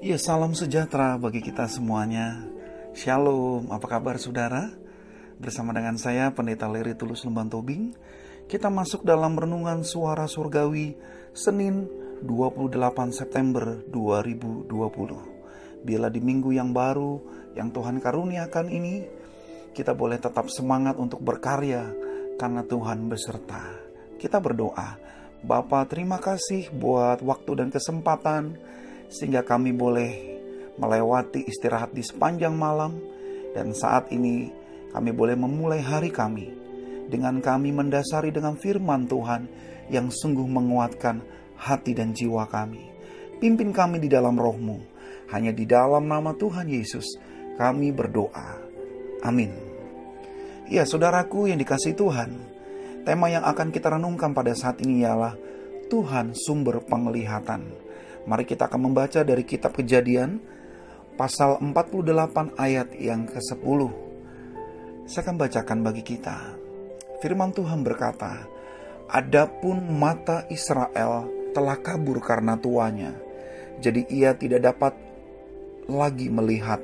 Ya, salam sejahtera bagi kita semuanya. Shalom, apa kabar saudara? Bersama dengan saya, Pendeta Leri Tulus Lemban Tobing, kita masuk dalam renungan suara surgawi Senin 28 September 2020. Bila di minggu yang baru yang Tuhan karuniakan ini, kita boleh tetap semangat untuk berkarya karena Tuhan beserta. Kita berdoa, Bapa terima kasih buat waktu dan kesempatan sehingga kami boleh melewati istirahat di sepanjang malam dan saat ini kami boleh memulai hari kami dengan kami mendasari dengan firman Tuhan yang sungguh menguatkan hati dan jiwa kami. Pimpin kami di dalam rohmu, hanya di dalam nama Tuhan Yesus kami berdoa. Amin. Ya saudaraku yang dikasih Tuhan, tema yang akan kita renungkan pada saat ini ialah Tuhan sumber penglihatan. Mari kita akan membaca dari kitab Kejadian pasal 48 ayat yang ke-10. Saya akan bacakan bagi kita. Firman Tuhan berkata, Adapun mata Israel telah kabur karena tuanya, jadi ia tidak dapat lagi melihat.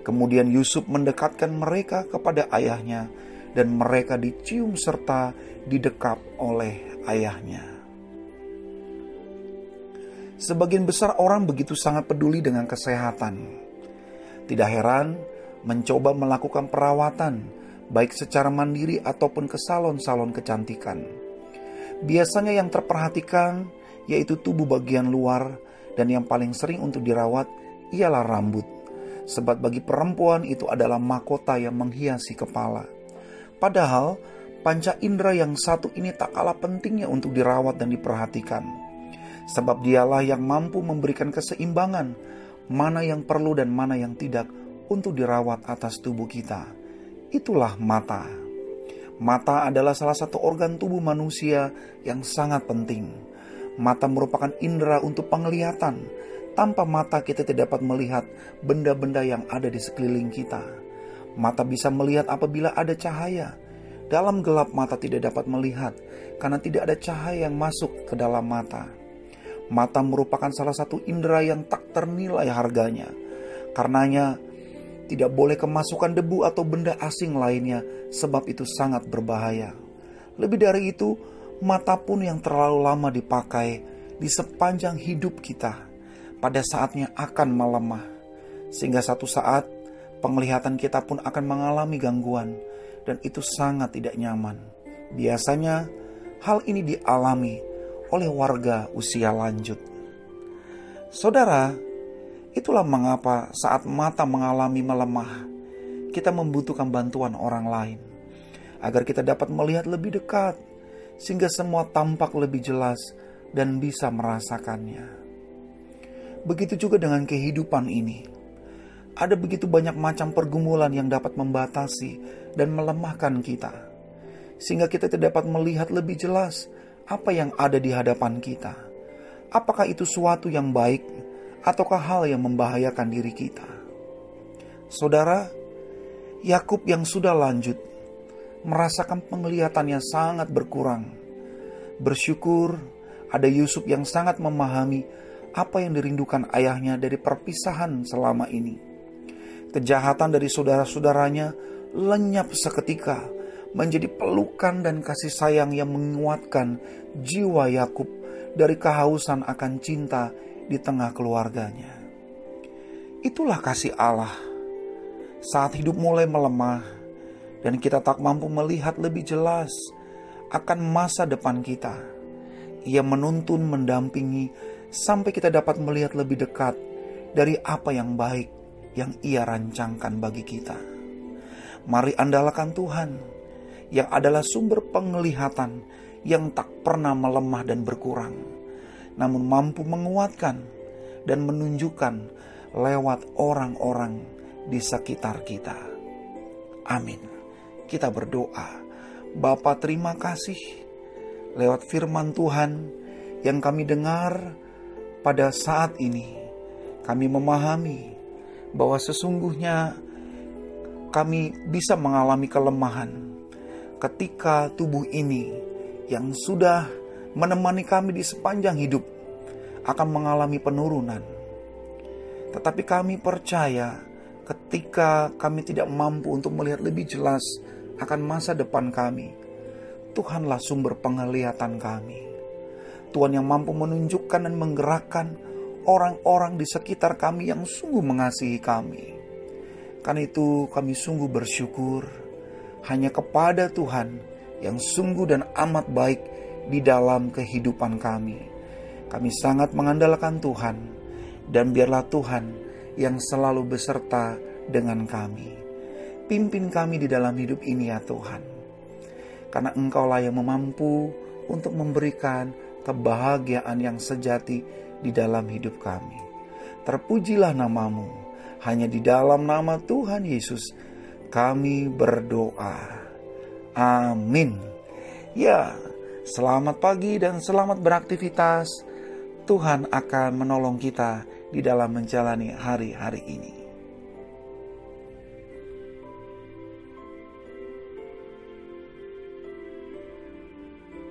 Kemudian Yusuf mendekatkan mereka kepada ayahnya, dan mereka dicium serta didekap oleh ayahnya. Sebagian besar orang begitu sangat peduli dengan kesehatan. Tidak heran mencoba melakukan perawatan, baik secara mandiri ataupun ke salon-salon kecantikan. Biasanya yang terperhatikan yaitu tubuh bagian luar dan yang paling sering untuk dirawat ialah rambut. Sebab bagi perempuan itu adalah mahkota yang menghiasi kepala. Padahal panca indera yang satu ini tak kalah pentingnya untuk dirawat dan diperhatikan sebab dialah yang mampu memberikan keseimbangan, mana yang perlu dan mana yang tidak untuk dirawat atas tubuh kita. Itulah mata. Mata adalah salah satu organ tubuh manusia yang sangat penting. Mata merupakan indera untuk penglihatan. Tanpa mata kita tidak dapat melihat benda-benda yang ada di sekeliling kita. Mata bisa melihat apabila ada cahaya. Dalam gelap mata tidak dapat melihat karena tidak ada cahaya yang masuk ke dalam mata. Mata merupakan salah satu indera yang tak ternilai harganya. Karenanya, tidak boleh kemasukan debu atau benda asing lainnya, sebab itu sangat berbahaya. Lebih dari itu, mata pun yang terlalu lama dipakai di sepanjang hidup kita, pada saatnya akan melemah, sehingga satu saat penglihatan kita pun akan mengalami gangguan, dan itu sangat tidak nyaman. Biasanya, hal ini dialami oleh warga usia lanjut. Saudara, itulah mengapa saat mata mengalami melemah, kita membutuhkan bantuan orang lain agar kita dapat melihat lebih dekat sehingga semua tampak lebih jelas dan bisa merasakannya. Begitu juga dengan kehidupan ini. Ada begitu banyak macam pergumulan yang dapat membatasi dan melemahkan kita, sehingga kita tidak dapat melihat lebih jelas apa yang ada di hadapan kita. Apakah itu suatu yang baik ataukah hal yang membahayakan diri kita? Saudara, Yakub yang sudah lanjut merasakan penglihatannya sangat berkurang. Bersyukur ada Yusuf yang sangat memahami apa yang dirindukan ayahnya dari perpisahan selama ini. Kejahatan dari saudara-saudaranya lenyap seketika menjadi pelukan dan kasih sayang yang menguatkan jiwa Yakub dari kehausan akan cinta di tengah keluarganya. Itulah kasih Allah. Saat hidup mulai melemah dan kita tak mampu melihat lebih jelas akan masa depan kita, Ia menuntun, mendampingi sampai kita dapat melihat lebih dekat dari apa yang baik yang Ia rancangkan bagi kita. Mari andalkan Tuhan yang adalah sumber penglihatan yang tak pernah melemah dan berkurang, namun mampu menguatkan dan menunjukkan lewat orang-orang di sekitar kita. Amin. Kita berdoa, Bapa terima kasih lewat firman Tuhan yang kami dengar pada saat ini. Kami memahami bahwa sesungguhnya kami bisa mengalami kelemahan ketika tubuh ini yang sudah menemani kami di sepanjang hidup akan mengalami penurunan. Tetapi kami percaya ketika kami tidak mampu untuk melihat lebih jelas akan masa depan kami, Tuhanlah sumber penglihatan kami. Tuhan yang mampu menunjukkan dan menggerakkan orang-orang di sekitar kami yang sungguh mengasihi kami. Karena itu kami sungguh bersyukur hanya kepada Tuhan yang sungguh dan amat baik di dalam kehidupan kami. Kami sangat mengandalkan Tuhan dan biarlah Tuhan yang selalu beserta dengan kami. Pimpin kami di dalam hidup ini ya Tuhan. Karena Engkaulah yang mampu untuk memberikan kebahagiaan yang sejati di dalam hidup kami. Terpujilah namamu. Hanya di dalam nama Tuhan Yesus kami berdoa. Amin. Ya, selamat pagi dan selamat beraktivitas. Tuhan akan menolong kita di dalam menjalani hari-hari ini.